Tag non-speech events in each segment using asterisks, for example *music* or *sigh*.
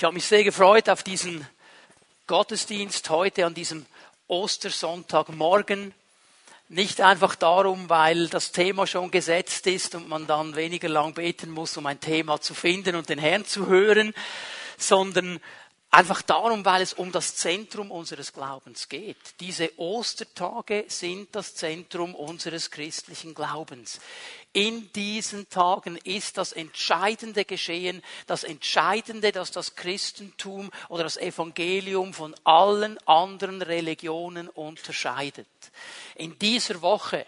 Ich habe mich sehr gefreut auf diesen Gottesdienst heute an diesem Ostersonntagmorgen. Nicht einfach darum, weil das Thema schon gesetzt ist und man dann weniger lang beten muss, um ein Thema zu finden und den Herrn zu hören, sondern Einfach darum, weil es um das Zentrum unseres Glaubens geht. Diese Ostertage sind das Zentrum unseres christlichen Glaubens. In diesen Tagen ist das Entscheidende geschehen, das Entscheidende, dass das Christentum oder das Evangelium von allen anderen Religionen unterscheidet. In dieser Woche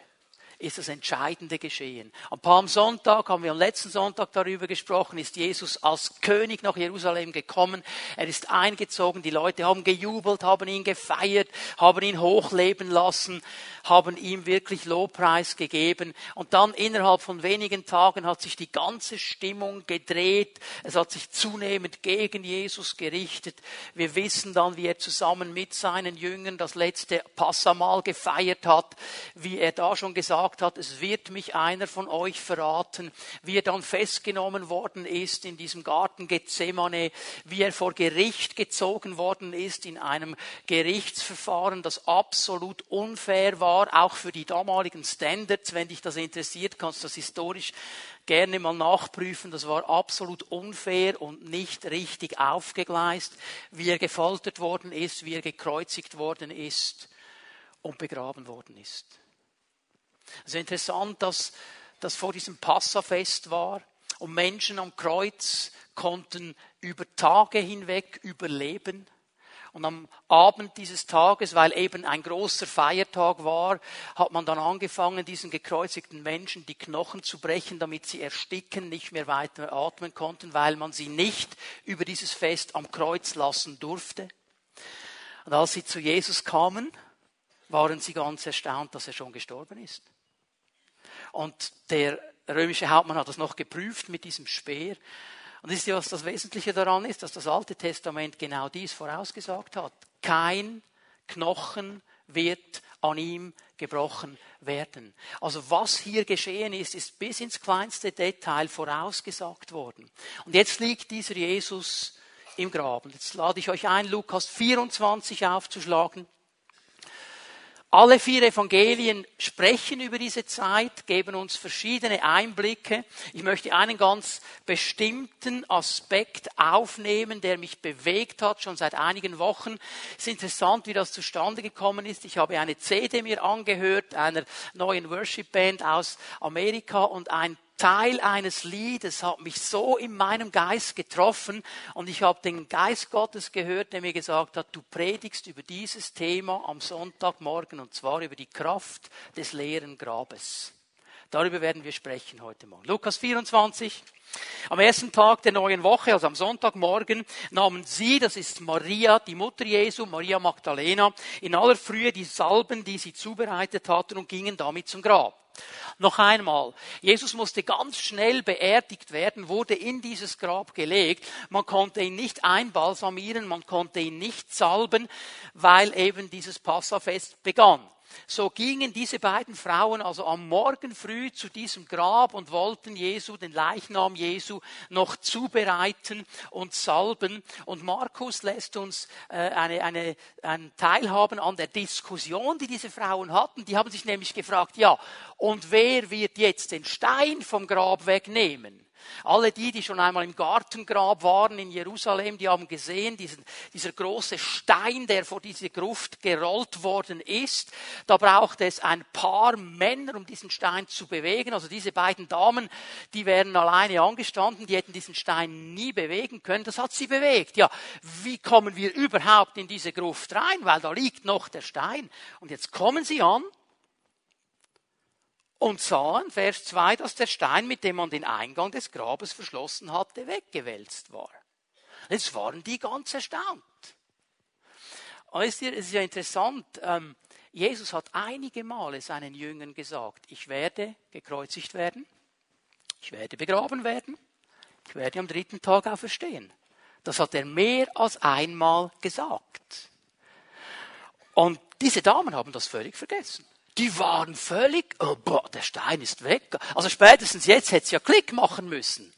ist das Entscheidende geschehen. Am Palmsonntag haben wir am letzten Sonntag darüber gesprochen, ist Jesus als König nach Jerusalem gekommen. Er ist eingezogen, die Leute haben gejubelt, haben ihn gefeiert, haben ihn hochleben lassen, haben ihm wirklich Lobpreis gegeben. Und dann innerhalb von wenigen Tagen hat sich die ganze Stimmung gedreht. Es hat sich zunehmend gegen Jesus gerichtet. Wir wissen dann, wie er zusammen mit seinen Jüngern das letzte Passamal gefeiert hat, wie er da schon gesagt gesagt hat, es wird mich einer von euch verraten, wie er dann festgenommen worden ist in diesem Garten Gethsemane, wie er vor Gericht gezogen worden ist in einem Gerichtsverfahren, das absolut unfair war, auch für die damaligen Standards. Wenn dich das interessiert, kannst du das historisch gerne mal nachprüfen. Das war absolut unfair und nicht richtig aufgegleist, wie er gefoltert worden ist, wie er gekreuzigt worden ist und begraben worden ist. Es ist interessant, dass das vor diesem Passafest war und Menschen am Kreuz konnten über Tage hinweg überleben. Und am Abend dieses Tages, weil eben ein großer Feiertag war, hat man dann angefangen, diesen gekreuzigten Menschen die Knochen zu brechen, damit sie ersticken, nicht mehr weiter atmen konnten, weil man sie nicht über dieses Fest am Kreuz lassen durfte. Und als sie zu Jesus kamen, waren sie ganz erstaunt, dass er schon gestorben ist. Und der römische Hauptmann hat das noch geprüft mit diesem Speer. Und wisst ihr, was das Wesentliche daran ist? Dass das Alte Testament genau dies vorausgesagt hat. Kein Knochen wird an ihm gebrochen werden. Also was hier geschehen ist, ist bis ins kleinste Detail vorausgesagt worden. Und jetzt liegt dieser Jesus im Graben. Jetzt lade ich euch ein, Lukas 24 aufzuschlagen. Alle vier Evangelien sprechen über diese Zeit, geben uns verschiedene Einblicke. Ich möchte einen ganz bestimmten Aspekt aufnehmen, der mich bewegt hat, schon seit einigen Wochen. Es ist interessant, wie das zustande gekommen ist. Ich habe eine CD mir angehört, einer neuen Worship Band aus Amerika und ein Teil eines Liedes hat mich so in meinem Geist getroffen und ich habe den Geist Gottes gehört, der mir gesagt hat, du predigst über dieses Thema am Sonntagmorgen und zwar über die Kraft des leeren Grabes. Darüber werden wir sprechen heute Morgen. Lukas 24. Am ersten Tag der neuen Woche, also am Sonntagmorgen, nahmen sie, das ist Maria, die Mutter Jesu, Maria Magdalena, in aller Frühe die Salben, die sie zubereitet hatten und gingen damit zum Grab. Noch einmal, Jesus musste ganz schnell beerdigt werden, wurde in dieses Grab gelegt. Man konnte ihn nicht einbalsamieren, man konnte ihn nicht salben, weil eben dieses Passafest begann. So gingen diese beiden Frauen also am Morgen früh zu diesem Grab und wollten Jesu, den Leichnam Jesu, noch zubereiten und salben. Und Markus lässt uns äh, eine, eine, einen teilhaben an der Diskussion, die diese Frauen hatten. Die haben sich nämlich gefragt, ja, und wer wird jetzt den Stein vom Grab wegnehmen? Alle die, die schon einmal im Gartengrab waren in Jerusalem, die haben gesehen, diesen, dieser große Stein, der vor diese Gruft gerollt worden ist. Da braucht es ein paar Männer, um diesen Stein zu bewegen. Also diese beiden Damen, die wären alleine angestanden, die hätten diesen Stein nie bewegen können. Das hat sie bewegt. Ja, wie kommen wir überhaupt in diese Gruft rein? Weil da liegt noch der Stein. Und jetzt kommen sie an und sahen, Vers 2, dass der Stein, mit dem man den Eingang des Grabes verschlossen hatte, weggewälzt war. Jetzt waren die ganz erstaunt. Und es ist ja interessant, ähm, Jesus hat einige Male seinen Jüngern gesagt, ich werde gekreuzigt werden, ich werde begraben werden, ich werde am dritten Tag auferstehen. Das hat er mehr als einmal gesagt. Und diese Damen haben das völlig vergessen. Die waren völlig, oh, boah, der Stein ist weg. Also spätestens jetzt hätte es ja Klick machen müssen.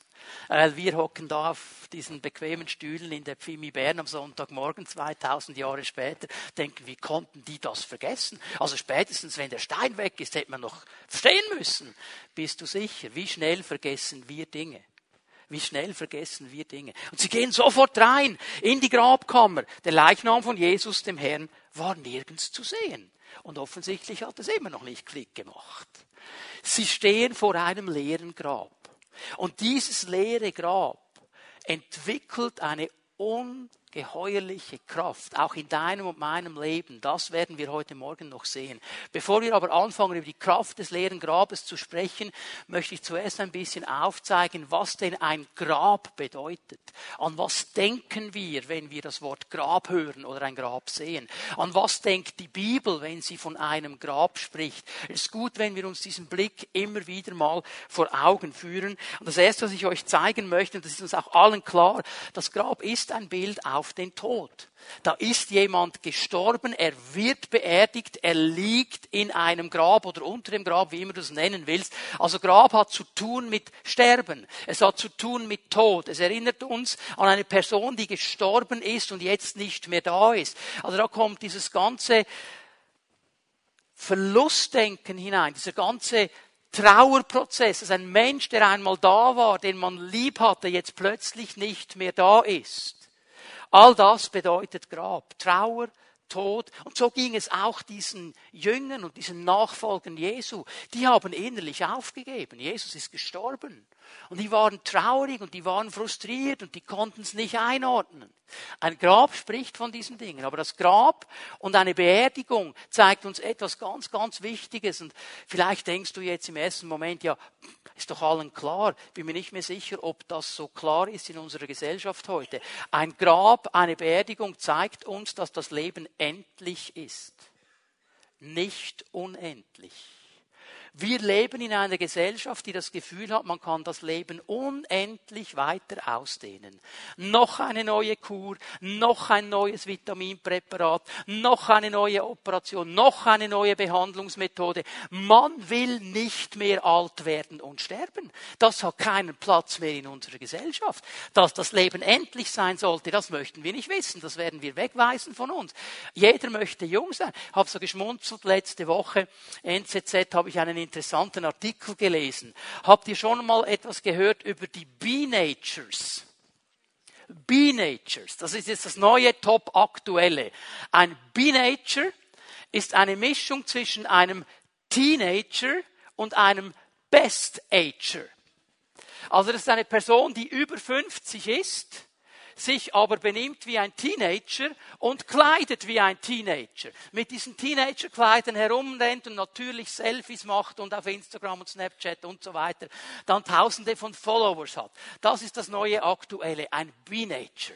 Weil wir hocken da auf diesen bequemen Stühlen in der Pfimi Bern am Sonntagmorgen 2000 Jahre später, denken, wie konnten die das vergessen? Also spätestens, wenn der Stein weg ist, hätte man noch verstehen müssen. Bist du sicher? Wie schnell vergessen wir Dinge? Wie schnell vergessen wir Dinge. Und sie gehen sofort rein in die Grabkammer. Der Leichnam von Jesus, dem Herrn, war nirgends zu sehen. Und offensichtlich hat es immer noch nicht Klick gemacht. Sie stehen vor einem leeren Grab. Und dieses leere Grab entwickelt eine ungeheuerliche Kraft, auch in deinem und meinem Leben. Das werden wir heute Morgen noch sehen. Bevor wir aber anfangen, über die Kraft des leeren Grabes zu sprechen, möchte ich zuerst ein bisschen aufzeigen, was denn ein Grab bedeutet. An was denken wir, wenn wir das Wort Grab hören oder ein Grab sehen? An was denkt die Bibel, wenn sie von einem Grab spricht? Es ist gut, wenn wir uns diesen Blick immer wieder mal vor Augen führen. Und das Erste, was ich euch zeigen möchte, und das ist uns auch allen klar, das Grab ist ein Bild auf den Tod. Da ist jemand gestorben, er wird beerdigt, er liegt in einem Grab oder unter dem Grab, wie immer du es nennen willst. Also Grab hat zu tun mit Sterben. Es hat zu tun mit Tod. Es erinnert uns an eine Person, die gestorben ist und jetzt nicht mehr da ist. Also da kommt dieses ganze Verlustdenken hinein, dieser ganze Trauerprozess, dass ein Mensch, der einmal da war, den man lieb hatte, jetzt plötzlich nicht mehr da ist. All das bedeutet Grab, Trauer, Tod. Und so ging es auch diesen Jüngern und diesen Nachfolgern Jesu. Die haben innerlich aufgegeben. Jesus ist gestorben. Und die waren traurig und die waren frustriert und die konnten es nicht einordnen. Ein Grab spricht von diesen Dingen, aber das Grab und eine Beerdigung zeigt uns etwas ganz, ganz Wichtiges. Und vielleicht denkst du jetzt im ersten Moment, ja, ist doch allen klar. Bin mir nicht mehr sicher, ob das so klar ist in unserer Gesellschaft heute. Ein Grab, eine Beerdigung zeigt uns, dass das Leben endlich ist. Nicht unendlich. Wir leben in einer Gesellschaft, die das Gefühl hat, man kann das Leben unendlich weiter ausdehnen. Noch eine neue Kur, noch ein neues Vitaminpräparat, noch eine neue Operation, noch eine neue Behandlungsmethode. Man will nicht mehr alt werden und sterben. Das hat keinen Platz mehr in unserer Gesellschaft. Dass das Leben endlich sein sollte, das möchten wir nicht wissen. Das werden wir wegweisen von uns. Jeder möchte jung sein. Ich habe so geschmunzelt letzte Woche. NZZ habe ich einen interessanten Artikel gelesen. Habt ihr schon mal etwas gehört über die Bee-Natures? Bee-Natures, das ist jetzt das neue Top-Aktuelle. Ein Bee-Nature ist eine Mischung zwischen einem Teenager und einem Best-Ager. Also das ist eine Person, die über 50 ist sich aber benimmt wie ein Teenager und kleidet wie ein Teenager. Mit diesen Teenagerkleidern herumrennt und natürlich Selfies macht und auf Instagram und Snapchat und so weiter, dann tausende von Followers hat. Das ist das neue Aktuelle, ein Teenager.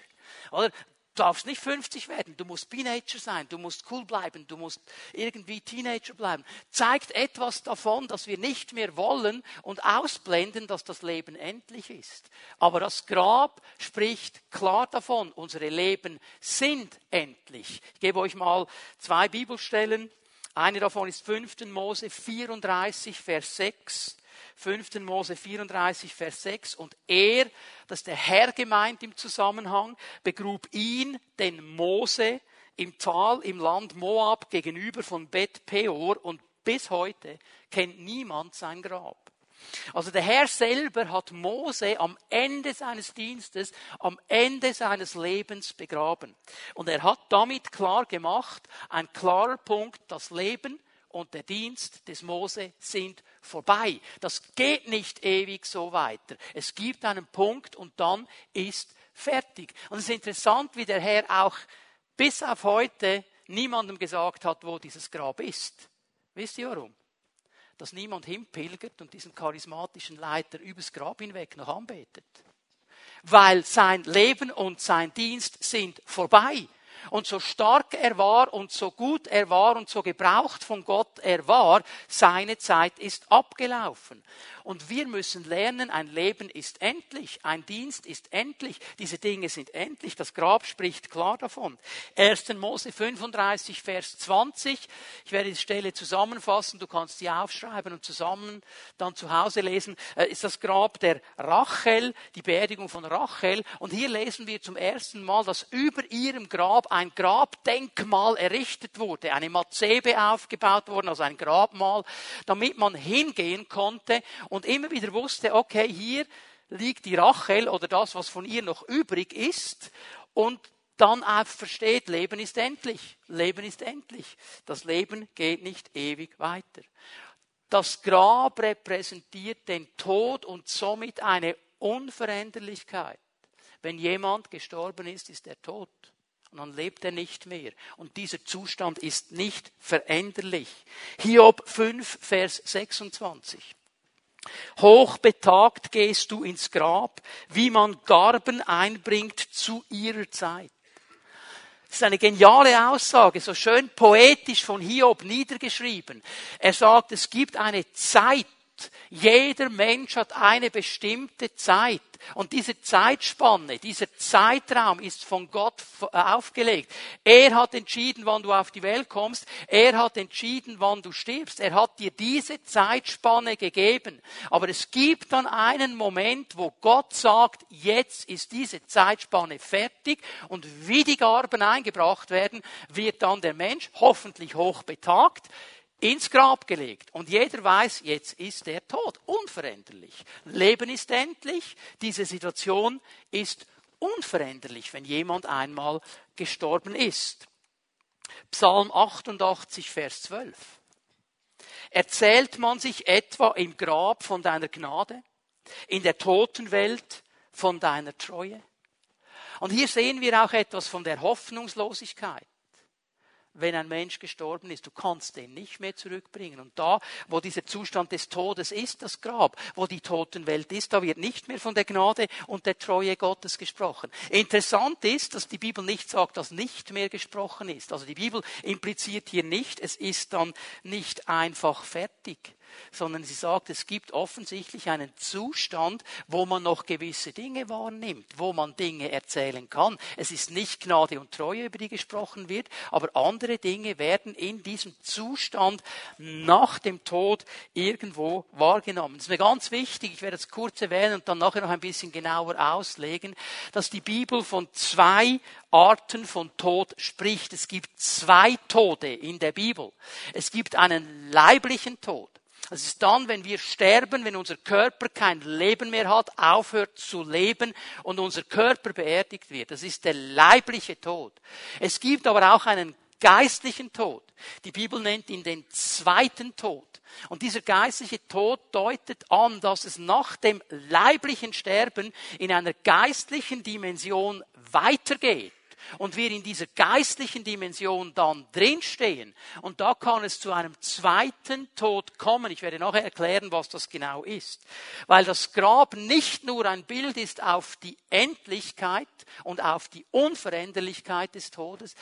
Oder? Du darfst nicht 50 werden, du musst Teenager sein, du musst cool bleiben, du musst irgendwie Teenager bleiben. Zeigt etwas davon, dass wir nicht mehr wollen und ausblenden, dass das Leben endlich ist. Aber das Grab spricht klar davon, unsere Leben sind endlich. Ich gebe euch mal zwei Bibelstellen. Eine davon ist 5. Mose 34, Vers 6. 5. Mose 34, Vers 6. Und er, das ist der Herr gemeint im Zusammenhang, begrub ihn, den Mose, im Tal im Land Moab gegenüber von Bet Peor und bis heute kennt niemand sein Grab. Also der Herr selber hat Mose am Ende seines Dienstes, am Ende seines Lebens begraben. Und er hat damit klar gemacht, ein klarer Punkt, das Leben und der Dienst des Mose sind vorbei. Das geht nicht ewig so weiter. Es gibt einen Punkt und dann ist fertig. Und es ist interessant, wie der Herr auch bis auf heute niemandem gesagt hat, wo dieses Grab ist. Wisst ihr warum? Dass niemand hinpilgert und diesen charismatischen Leiter übers Grab hinweg noch anbetet. Weil sein Leben und sein Dienst sind vorbei. Und so stark er war und so gut er war und so gebraucht von Gott er war, seine Zeit ist abgelaufen. Und wir müssen lernen, ein Leben ist endlich, ein Dienst ist endlich, diese Dinge sind endlich. Das Grab spricht klar davon. 1. Mose 35, Vers 20. Ich werde die Stelle zusammenfassen, du kannst sie aufschreiben und zusammen dann zu Hause lesen. Äh, ist das Grab der Rachel, die Beerdigung von Rachel. Und hier lesen wir zum ersten Mal, dass über ihrem Grab ein Grabdenkmal errichtet wurde, eine Mazebe aufgebaut wurde, also ein Grabmal, damit man hingehen konnte und immer wieder wusste, okay, hier liegt die Rachel oder das, was von ihr noch übrig ist und dann auch versteht, Leben ist endlich. Leben ist endlich. Das Leben geht nicht ewig weiter. Das Grab repräsentiert den Tod und somit eine Unveränderlichkeit. Wenn jemand gestorben ist, ist er tot. Und dann lebt er nicht mehr. Und dieser Zustand ist nicht veränderlich. Hiob 5, Vers 26. Hochbetagt gehst du ins Grab, wie man Garben einbringt zu ihrer Zeit. Das ist eine geniale Aussage, so schön poetisch von Hiob niedergeschrieben. Er sagt, es gibt eine Zeit, jeder Mensch hat eine bestimmte Zeit. Und diese Zeitspanne, dieser Zeitraum ist von Gott aufgelegt. Er hat entschieden, wann du auf die Welt kommst. Er hat entschieden, wann du stirbst. Er hat dir diese Zeitspanne gegeben. Aber es gibt dann einen Moment, wo Gott sagt, jetzt ist diese Zeitspanne fertig und wie die Garben eingebracht werden, wird dann der Mensch hoffentlich hochbetagt ins Grab gelegt. Und jeder weiß, jetzt ist er tot, unveränderlich. Leben ist endlich, diese Situation ist unveränderlich, wenn jemand einmal gestorben ist. Psalm 88, Vers 12. Erzählt man sich etwa im Grab von deiner Gnade, in der Totenwelt von deiner Treue? Und hier sehen wir auch etwas von der Hoffnungslosigkeit wenn ein Mensch gestorben ist. Du kannst den nicht mehr zurückbringen. Und da, wo dieser Zustand des Todes ist, das Grab, wo die Totenwelt ist, da wird nicht mehr von der Gnade und der Treue Gottes gesprochen. Interessant ist, dass die Bibel nicht sagt, dass nicht mehr gesprochen ist. Also die Bibel impliziert hier nicht, es ist dann nicht einfach fertig sondern sie sagt, es gibt offensichtlich einen Zustand, wo man noch gewisse Dinge wahrnimmt, wo man Dinge erzählen kann. Es ist nicht Gnade und Treue, über die gesprochen wird, aber andere Dinge werden in diesem Zustand nach dem Tod irgendwo wahrgenommen. Es ist mir ganz wichtig, ich werde es kurz erwähnen und dann nachher noch ein bisschen genauer auslegen, dass die Bibel von zwei Arten von Tod spricht. Es gibt zwei Tode in der Bibel. Es gibt einen leiblichen Tod. Das ist dann, wenn wir sterben, wenn unser Körper kein Leben mehr hat, aufhört zu leben und unser Körper beerdigt wird. Das ist der leibliche Tod. Es gibt aber auch einen geistlichen Tod. Die Bibel nennt ihn den zweiten Tod. Und dieser geistliche Tod deutet an, dass es nach dem leiblichen Sterben in einer geistlichen Dimension weitergeht und wir in dieser geistlichen Dimension dann drinstehen. Und da kann es zu einem zweiten Tod kommen. Ich werde nachher erklären, was das genau ist. Weil das Grab nicht nur ein Bild ist auf die Endlichkeit und auf die Unveränderlichkeit des Todes.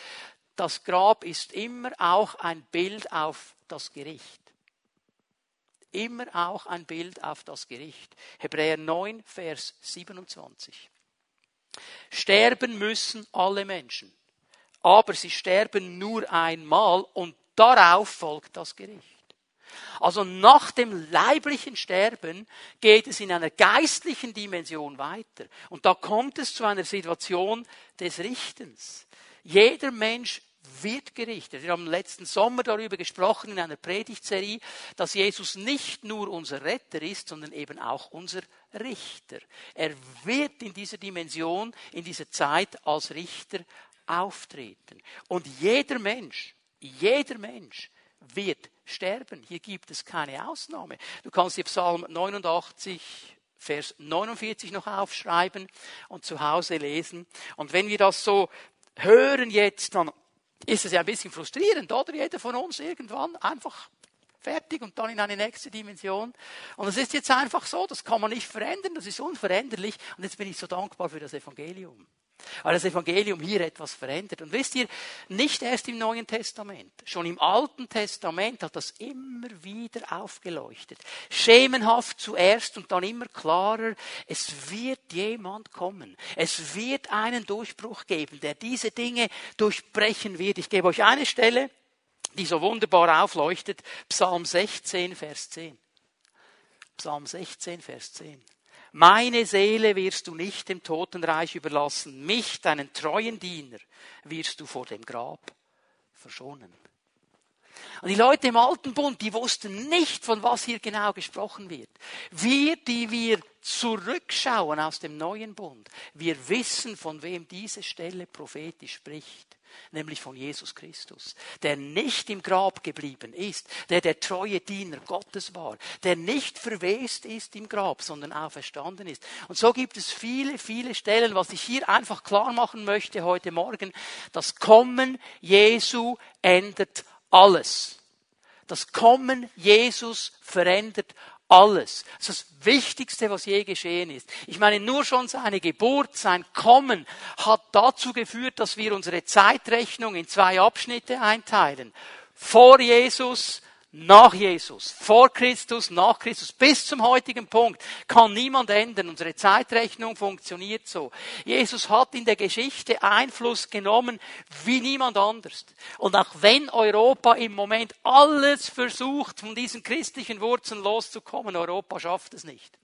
Das Grab ist immer auch ein Bild auf das Gericht immer auch ein Bild auf das Gericht. Hebräer 9, Vers 27. Sterben müssen alle Menschen. Aber sie sterben nur einmal und darauf folgt das Gericht. Also nach dem leiblichen Sterben geht es in einer geistlichen Dimension weiter. Und da kommt es zu einer Situation des Richtens. Jeder Mensch wird gerichtet. Wir haben letzten Sommer darüber gesprochen in einer Predigtserie, dass Jesus nicht nur unser Retter ist, sondern eben auch unser Richter. Er wird in dieser Dimension, in dieser Zeit als Richter auftreten. Und jeder Mensch, jeder Mensch wird sterben. Hier gibt es keine Ausnahme. Du kannst dir Psalm 89 Vers 49 noch aufschreiben und zu Hause lesen. Und wenn wir das so hören jetzt, dann ist es ja ein bisschen frustrierend, oder? Jeder von uns irgendwann einfach fertig und dann in eine nächste Dimension. Und es ist jetzt einfach so, das kann man nicht verändern, das ist unveränderlich. Und jetzt bin ich so dankbar für das Evangelium. Weil das Evangelium hier etwas verändert. Und wisst ihr, nicht erst im Neuen Testament, schon im Alten Testament hat das immer wieder aufgeleuchtet. Schemenhaft zuerst und dann immer klarer, es wird jemand kommen. Es wird einen Durchbruch geben, der diese Dinge durchbrechen wird. Ich gebe euch eine Stelle, die so wunderbar aufleuchtet. Psalm 16, Vers 10. Psalm 16, Vers 10. Meine Seele wirst du nicht dem Totenreich überlassen, mich, deinen treuen Diener, wirst du vor dem Grab verschonen. Und die Leute im Alten Bund, die wussten nicht, von was hier genau gesprochen wird. Wir, die wir zurückschauen aus dem Neuen Bund, wir wissen, von wem diese Stelle prophetisch spricht nämlich von Jesus Christus, der nicht im Grab geblieben ist, der der treue Diener Gottes war, der nicht verwest ist im Grab, sondern auferstanden ist. Und so gibt es viele, viele Stellen, was ich hier einfach klar machen möchte heute Morgen, das Kommen Jesu ändert alles. Das Kommen Jesus verändert alles. Das ist das Wichtigste, was je geschehen ist. Ich meine, nur schon seine Geburt, sein Kommen hat dazu geführt, dass wir unsere Zeitrechnung in zwei Abschnitte einteilen. Vor Jesus, nach Jesus, vor Christus, nach Christus, bis zum heutigen Punkt kann niemand ändern. Unsere Zeitrechnung funktioniert so. Jesus hat in der Geschichte Einfluss genommen wie niemand anders. Und auch wenn Europa im Moment alles versucht, von diesen christlichen Wurzeln loszukommen, Europa schafft es nicht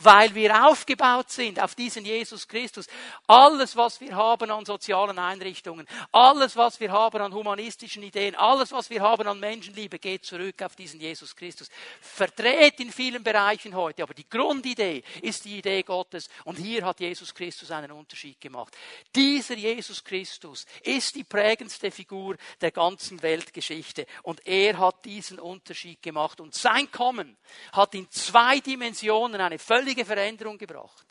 weil wir aufgebaut sind auf diesen Jesus Christus. Alles, was wir haben an sozialen Einrichtungen, alles, was wir haben an humanistischen Ideen, alles, was wir haben an Menschenliebe, geht zurück auf diesen Jesus Christus. Verdreht in vielen Bereichen heute, aber die Grundidee ist die Idee Gottes und hier hat Jesus Christus einen Unterschied gemacht. Dieser Jesus Christus ist die prägendste Figur der ganzen Weltgeschichte und er hat diesen Unterschied gemacht und sein Kommen hat in zwei Dimensionen eine völlige Veränderung gebracht.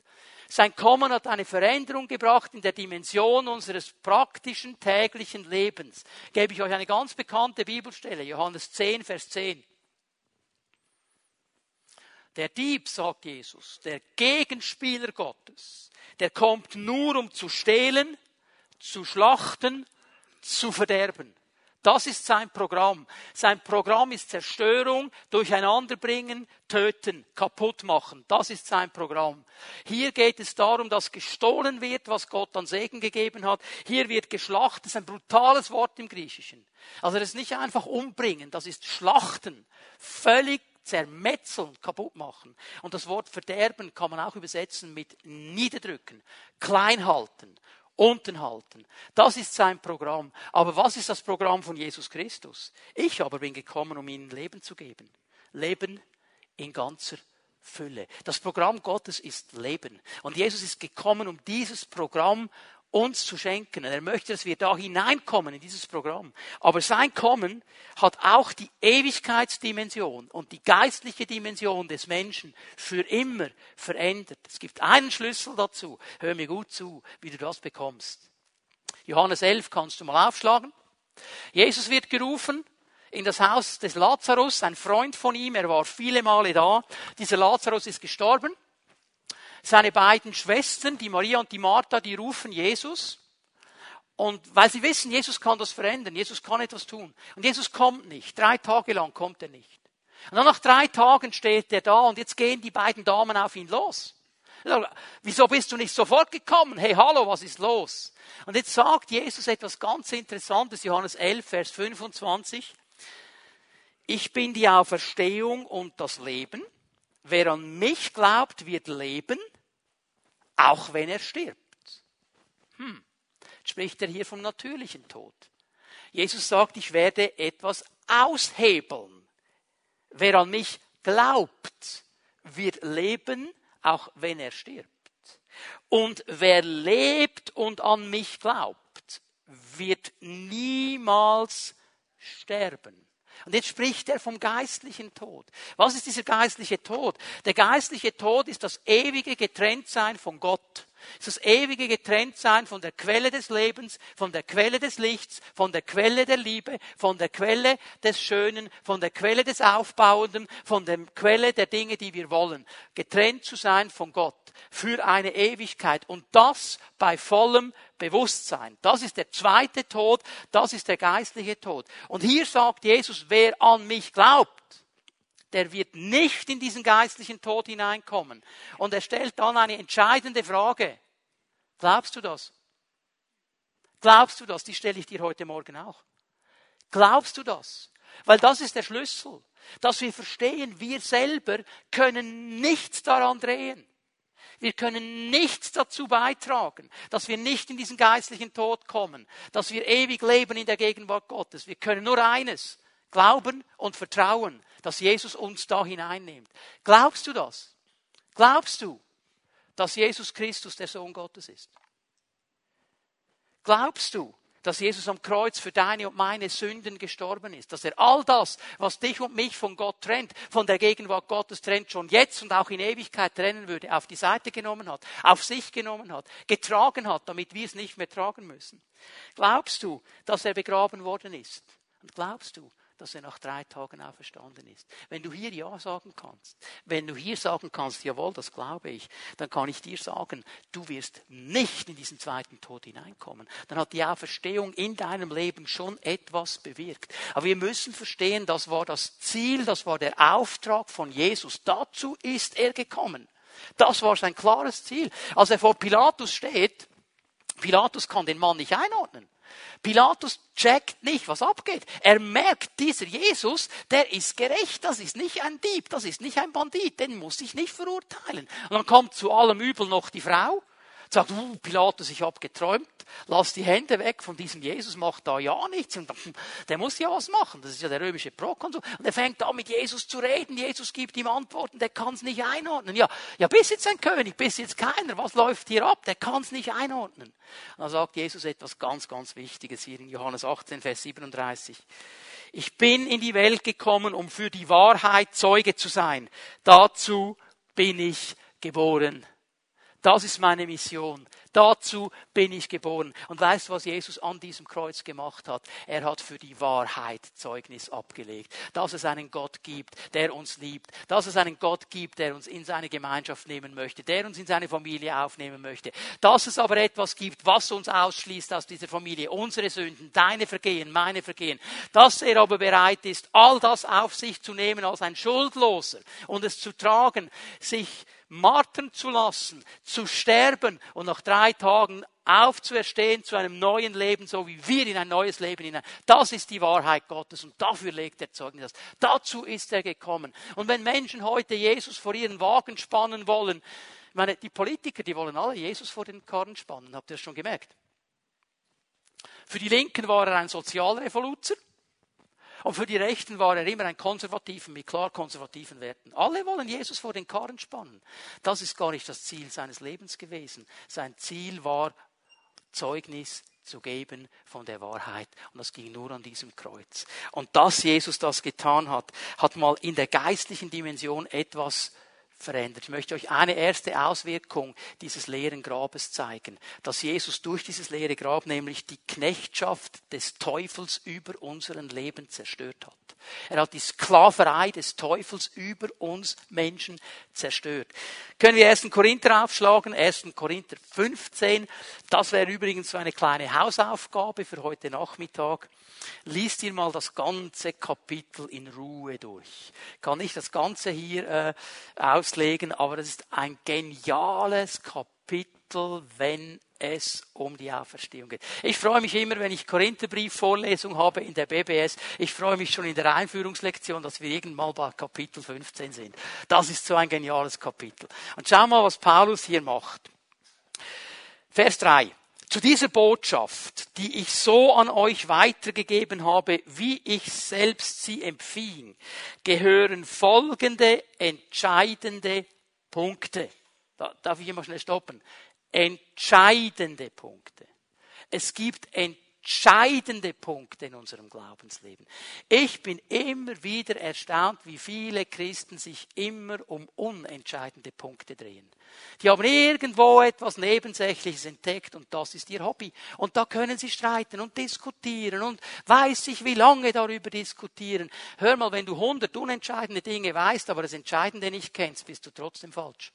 Sein Kommen hat eine Veränderung gebracht in der Dimension unseres praktischen täglichen Lebens. Gebe ich euch eine ganz bekannte Bibelstelle, Johannes 10, Vers 10. Der Dieb, sagt Jesus, der Gegenspieler Gottes, der kommt nur, um zu stehlen, zu schlachten, zu verderben. Das ist sein Programm. Sein Programm ist Zerstörung, Durcheinanderbringen, Töten, kaputt machen. Das ist sein Programm. Hier geht es darum, dass gestohlen wird, was Gott an Segen gegeben hat. Hier wird geschlachtet. Das ist ein brutales Wort im Griechischen. Also das ist nicht einfach umbringen, das ist schlachten. Völlig zermetzeln, kaputt machen. Und das Wort verderben kann man auch übersetzen mit niederdrücken, klein halten, unten halten. Das ist sein Programm. Aber was ist das Programm von Jesus Christus? Ich aber bin gekommen, um ihnen Leben zu geben. Leben in ganzer Fülle. Das Programm Gottes ist Leben. Und Jesus ist gekommen, um dieses Programm uns zu schenken. Er möchte, dass wir da hineinkommen in dieses Programm. Aber sein Kommen hat auch die Ewigkeitsdimension und die geistliche Dimension des Menschen für immer verändert. Es gibt einen Schlüssel dazu. Hör mir gut zu, wie du das bekommst. Johannes 11 kannst du mal aufschlagen. Jesus wird gerufen in das Haus des Lazarus, ein Freund von ihm, er war viele Male da. Dieser Lazarus ist gestorben. Seine beiden Schwestern, die Maria und die Martha, die rufen Jesus. Und weil sie wissen, Jesus kann das verändern, Jesus kann etwas tun. Und Jesus kommt nicht. Drei Tage lang kommt er nicht. Und dann nach drei Tagen steht er da und jetzt gehen die beiden Damen auf ihn los. Wieso bist du nicht sofort gekommen? Hey, hallo, was ist los? Und jetzt sagt Jesus etwas ganz Interessantes, Johannes 11, Vers 25. Ich bin die Auferstehung und das Leben. Wer an mich glaubt, wird leben, auch wenn er stirbt. Hm. Jetzt spricht er hier vom natürlichen Tod. Jesus sagt, ich werde etwas aushebeln. Wer an mich glaubt, wird leben, auch wenn er stirbt. Und wer lebt und an mich glaubt, wird niemals sterben. Und jetzt spricht er vom geistlichen Tod. Was ist dieser geistliche Tod? Der geistliche Tod ist das ewige Getrenntsein von Gott. ist das ewige Getrenntsein von der Quelle des Lebens, von der Quelle des Lichts, von der Quelle der Liebe, von der Quelle des Schönen, von der Quelle des Aufbauenden, von der Quelle der Dinge, die wir wollen. Getrennt zu sein von Gott für eine Ewigkeit und das bei vollem Bewusstsein. Das ist der zweite Tod, das ist der geistliche Tod. Und hier sagt Jesus, wer an mich glaubt, der wird nicht in diesen geistlichen Tod hineinkommen. Und er stellt dann eine entscheidende Frage. Glaubst du das? Glaubst du das? Die stelle ich dir heute Morgen auch. Glaubst du das? Weil das ist der Schlüssel. Dass wir verstehen, wir selber können nichts daran drehen. Wir können nichts dazu beitragen, dass wir nicht in diesen geistlichen Tod kommen, dass wir ewig leben in der Gegenwart Gottes. Wir können nur eines, glauben und vertrauen, dass Jesus uns da hineinnimmt. Glaubst du das? Glaubst du, dass Jesus Christus der Sohn Gottes ist? Glaubst du, dass Jesus am Kreuz für deine und meine Sünden gestorben ist, dass er all das, was dich und mich von Gott trennt, von der Gegenwart Gottes trennt, schon jetzt und auch in Ewigkeit trennen würde, auf die Seite genommen hat, auf sich genommen hat, getragen hat, damit wir es nicht mehr tragen müssen. Glaubst du, dass er begraben worden ist? Und glaubst du, dass er nach drei Tagen auferstanden ist. Wenn du hier Ja sagen kannst, wenn du hier sagen kannst, jawohl, das glaube ich, dann kann ich dir sagen, du wirst nicht in diesen zweiten Tod hineinkommen. Dann hat die Auferstehung in deinem Leben schon etwas bewirkt. Aber wir müssen verstehen, das war das Ziel, das war der Auftrag von Jesus. Dazu ist er gekommen. Das war sein klares Ziel. Als er vor Pilatus steht, Pilatus kann den Mann nicht einordnen. Pilatus checkt nicht, was abgeht. Er merkt, dieser Jesus, der ist gerecht, das ist nicht ein Dieb, das ist nicht ein Bandit, den muss ich nicht verurteilen. Und dann kommt zu allem Übel noch die Frau, sagt, uh, Pilatus, ich habe geträumt, lass die Hände weg von diesem Jesus, macht da ja nichts. Und der muss ja was machen, das ist ja der römische Prokonsul. Und er fängt an mit Jesus zu reden, Jesus gibt ihm Antworten, der kann es nicht einordnen. Ja, ja, bist jetzt ein König, bist jetzt keiner, was läuft hier ab? Der kann es nicht einordnen. Und dann sagt Jesus etwas ganz, ganz Wichtiges hier in Johannes 18, Vers 37. Ich bin in die Welt gekommen, um für die Wahrheit Zeuge zu sein. Dazu bin ich geboren. Das ist meine Mission. Dazu bin ich geboren. Und weißt du, was Jesus an diesem Kreuz gemacht hat? Er hat für die Wahrheit Zeugnis abgelegt. Dass es einen Gott gibt, der uns liebt. Dass es einen Gott gibt, der uns in seine Gemeinschaft nehmen möchte. Der uns in seine Familie aufnehmen möchte. Dass es aber etwas gibt, was uns ausschließt aus dieser Familie. Unsere Sünden, deine Vergehen, meine Vergehen. Dass er aber bereit ist, all das auf sich zu nehmen als ein Schuldloser und es zu tragen, sich martern zu lassen, zu sterben und nach drei Tagen aufzuerstehen zu einem neuen Leben, so wie wir in ein neues Leben hinein. Das ist die Wahrheit Gottes und dafür legt er Zeugnis. Dazu ist er gekommen. Und wenn Menschen heute Jesus vor ihren Wagen spannen wollen, ich meine, die Politiker, die wollen alle Jesus vor den Karren spannen, habt ihr das schon gemerkt? Für die Linken war er ein Sozialrevoluzer. Und für die Rechten war er immer ein Konservativen mit klar konservativen Werten. Alle wollen Jesus vor den Karren spannen. Das ist gar nicht das Ziel seines Lebens gewesen. Sein Ziel war Zeugnis zu geben von der Wahrheit. Und das ging nur an diesem Kreuz. Und dass Jesus das getan hat, hat mal in der geistlichen Dimension etwas verändert. Ich möchte euch eine erste Auswirkung dieses leeren Grabes zeigen, dass Jesus durch dieses leere Grab nämlich die Knechtschaft des Teufels über unseren Leben zerstört hat. Er hat die Sklaverei des Teufels über uns Menschen zerstört. Können wir 1. Korinther aufschlagen? 1. Korinther 15. Das wäre übrigens so eine kleine Hausaufgabe für heute Nachmittag. Lies dir mal das ganze Kapitel in Ruhe durch. Ich kann nicht das Ganze hier äh, auslegen, aber es ist ein geniales Kapitel, wenn es um die Auferstehung geht. Ich freue mich immer, wenn ich Korintherbrief-Vorlesung habe in der BBS. Ich freue mich schon in der Einführungslektion, dass wir irgendwann bei Kapitel 15 sind. Das ist so ein geniales Kapitel. Und schau mal, was Paulus hier macht. Vers 3. Zu dieser Botschaft, die ich so an euch weitergegeben habe, wie ich selbst sie empfing, gehören folgende entscheidende Punkte. Da darf ich immer schnell stoppen. Entscheidende Punkte. Es gibt entscheidende entscheidende Punkte in unserem Glaubensleben. Ich bin immer wieder erstaunt, wie viele Christen sich immer um unentscheidende Punkte drehen. Die haben irgendwo etwas Nebensächliches entdeckt und das ist ihr Hobby. Und da können sie streiten und diskutieren und weiß ich, wie lange darüber diskutieren. Hör mal, wenn du hundert unentscheidende Dinge weißt, aber das Entscheidende nicht kennst, bist du trotzdem falsch.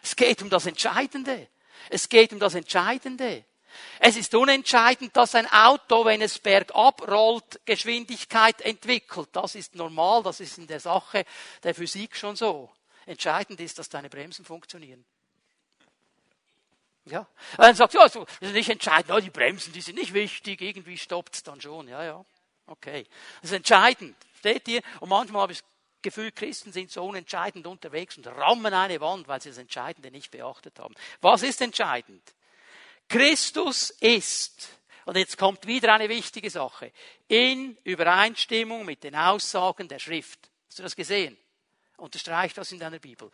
Es geht um das Entscheidende. Es geht um das Entscheidende. Es ist unentscheidend, dass ein Auto, wenn es bergab rollt, Geschwindigkeit entwickelt. Das ist normal, das ist in der Sache der Physik schon so. Entscheidend ist, dass deine Bremsen funktionieren. Ja. Dann sagt, ja, das ist nicht entscheidend, die Bremsen, die sind nicht wichtig, irgendwie stoppt es dann schon. Ja, ja. Okay. Das ist entscheidend. Steht ihr? Und manchmal habe ich das Gefühl, Christen sind so unentscheidend unterwegs und rammen eine Wand, weil sie das Entscheidende nicht beachtet haben. Was ist entscheidend? Christus ist, und jetzt kommt wieder eine wichtige Sache, in Übereinstimmung mit den Aussagen der Schrift. Hast du das gesehen? Unterstreich das in deiner Bibel.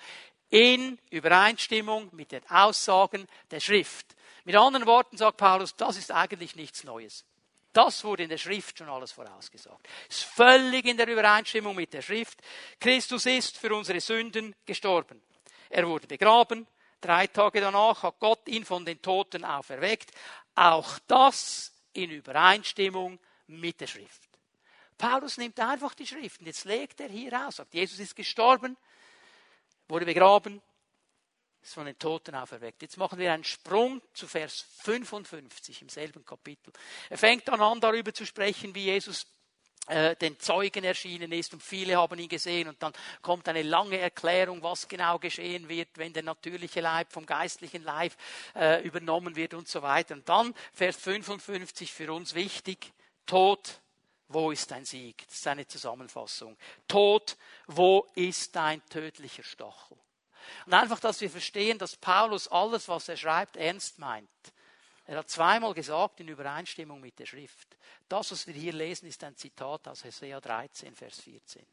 In Übereinstimmung mit den Aussagen der Schrift. Mit anderen Worten sagt Paulus, das ist eigentlich nichts Neues. Das wurde in der Schrift schon alles vorausgesagt. Es ist völlig in der Übereinstimmung mit der Schrift. Christus ist für unsere Sünden gestorben. Er wurde begraben. Drei Tage danach hat Gott ihn von den Toten auferweckt. Auch das in Übereinstimmung mit der Schrift. Paulus nimmt einfach die Schriften. Jetzt legt er hier aus, sagt, Jesus ist gestorben, wurde begraben, ist von den Toten auferweckt. Jetzt machen wir einen Sprung zu Vers 55 im selben Kapitel. Er fängt dann an, darüber zu sprechen, wie Jesus den Zeugen erschienen ist und viele haben ihn gesehen und dann kommt eine lange Erklärung, was genau geschehen wird, wenn der natürliche Leib vom geistlichen Leib äh, übernommen wird und so weiter. Und dann Vers 55 für uns wichtig, Tod, wo ist dein Sieg? Das ist eine Zusammenfassung. Tod, wo ist dein tödlicher Stachel? Und einfach, dass wir verstehen, dass Paulus alles, was er schreibt, ernst meint. Er hat zweimal gesagt, in Übereinstimmung mit der Schrift. Das, was wir hier lesen, ist ein Zitat aus Hosea 13, Vers 14.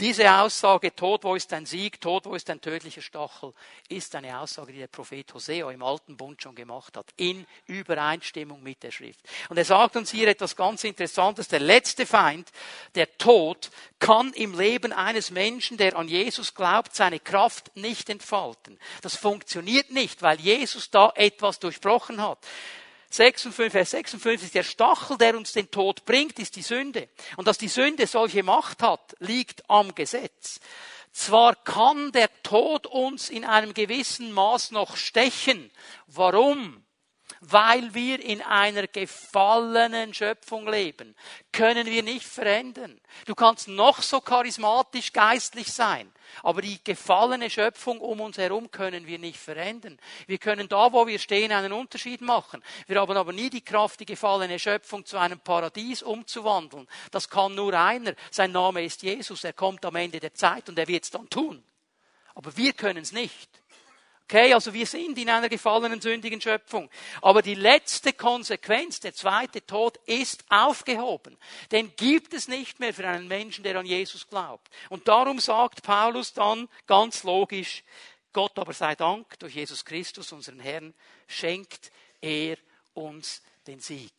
Diese Aussage, Tod, wo ist dein Sieg, Tod, wo ist dein tödlicher Stachel, ist eine Aussage, die der Prophet Hosea im Alten Bund schon gemacht hat, in Übereinstimmung mit der Schrift. Und er sagt uns hier etwas ganz Interessantes. Der letzte Feind, der Tod, kann im Leben eines Menschen, der an Jesus glaubt, seine Kraft nicht entfalten. Das funktioniert nicht, weil Jesus da etwas durchbrochen hat. 56, Vers 56, der Stachel, der uns den Tod bringt, ist die Sünde. Und dass die Sünde solche Macht hat, liegt am Gesetz. Zwar kann der Tod uns in einem gewissen Maß noch stechen. Warum? Weil wir in einer gefallenen Schöpfung leben, können wir nicht verändern. Du kannst noch so charismatisch geistlich sein, aber die gefallene Schöpfung um uns herum können wir nicht verändern. Wir können da, wo wir stehen, einen Unterschied machen. Wir haben aber nie die Kraft, die gefallene Schöpfung zu einem Paradies umzuwandeln. Das kann nur einer. Sein Name ist Jesus. Er kommt am Ende der Zeit und er wird es dann tun. Aber wir können es nicht. Okay, also wir sind in einer gefallenen, sündigen Schöpfung. Aber die letzte Konsequenz, der zweite Tod, ist aufgehoben. Den gibt es nicht mehr für einen Menschen, der an Jesus glaubt. Und darum sagt Paulus dann ganz logisch, Gott aber sei Dank, durch Jesus Christus, unseren Herrn, schenkt er uns den Sieg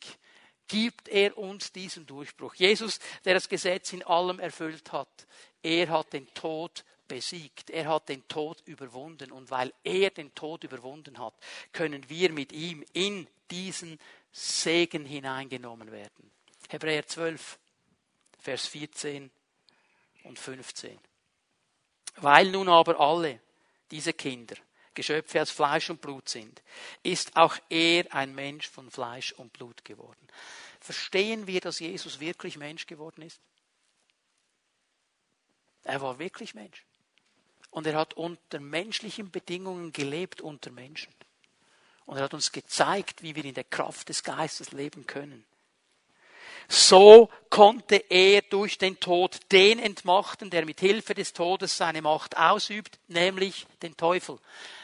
gibt er uns diesen Durchbruch. Jesus, der das Gesetz in allem erfüllt hat, er hat den Tod besiegt. Er hat den Tod überwunden. Und weil er den Tod überwunden hat, können wir mit ihm in diesen Segen hineingenommen werden. Hebräer 12, Vers 14 und 15. Weil nun aber alle diese Kinder Geschöpfe aus Fleisch und Blut sind, ist auch er ein Mensch von Fleisch und Blut geworden. Verstehen wir, dass Jesus wirklich Mensch geworden ist? Er war wirklich Mensch. Und er hat unter menschlichen Bedingungen gelebt unter Menschen. Und er hat uns gezeigt, wie wir in der Kraft des Geistes leben können. So konnte er durch den Tod den entmachten, der mit Hilfe des Todes seine Macht ausübt, nämlich den Teufel.